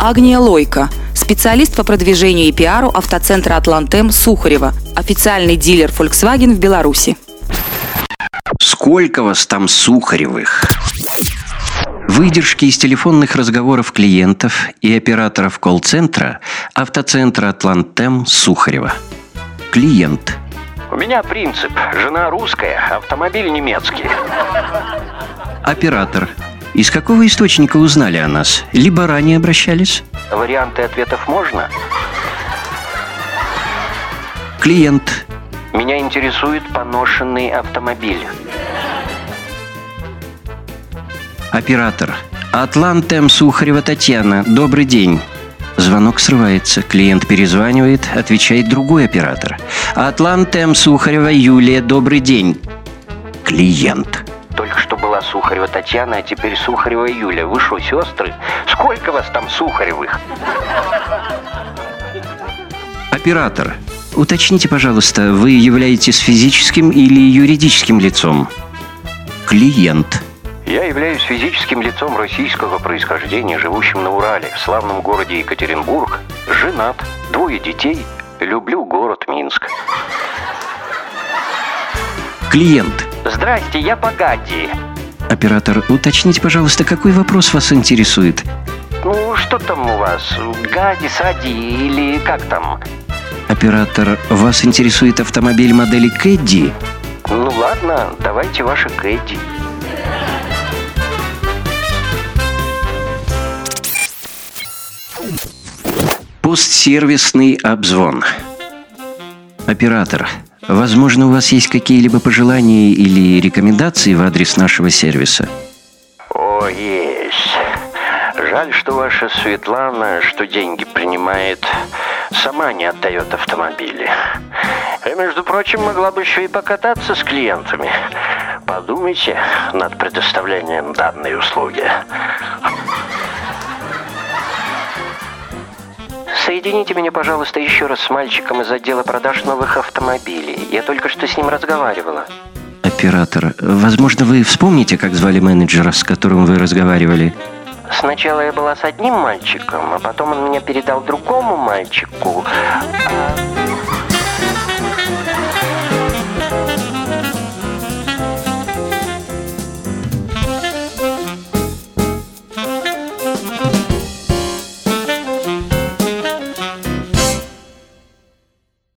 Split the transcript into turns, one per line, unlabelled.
Агния Лойко, специалист по продвижению и пиару автоцентра «Атлантем» Сухарева, официальный дилер Volkswagen в Беларуси.
Сколько вас там Сухаревых? Выдержки из телефонных разговоров клиентов и операторов колл-центра автоцентра «Атлантем» Сухарева. Клиент.
У меня принцип. Жена русская, автомобиль немецкий.
Оператор. Из какого источника узнали о нас? Либо ранее обращались?
Варианты ответов можно?
Клиент.
Меня интересует поношенный автомобиль.
Оператор. Атлантем Сухарева Татьяна. Добрый день. Звонок срывается. Клиент перезванивает, отвечает другой оператор. Атлантем Сухарева Юлия. Добрый день. Клиент.
Была Сухарева Татьяна, а теперь Сухарева Юля. Вы что, сестры? Сколько вас там Сухаревых?
Оператор. Уточните, пожалуйста, вы являетесь физическим или юридическим лицом? Клиент.
Я являюсь физическим лицом российского происхождения, живущим на Урале, в славном городе Екатеринбург. Женат, двое детей. Люблю город Минск.
Клиент.
Здрасте, я Пагади.
Оператор, уточните, пожалуйста, какой вопрос вас интересует?
Ну, что там у вас? Гади, Сади или как там?
Оператор, вас интересует автомобиль модели Кэдди?
Ну ладно, давайте ваши Кэдди.
Постсервисный обзвон. Оператор, возможно, у вас есть какие-либо пожелания или рекомендации в адрес нашего сервиса?
О, есть. Жаль, что ваша Светлана, что деньги принимает, сама не отдает автомобили. И, между прочим, могла бы еще и покататься с клиентами. Подумайте над предоставлением данной услуги. Соедините меня, пожалуйста, еще раз с мальчиком из отдела продаж новых автомобилей. Я только что с ним разговаривала.
Оператор, возможно, вы вспомните, как звали менеджера, с которым вы разговаривали?
Сначала я была с одним мальчиком, а потом он меня передал другому мальчику. А...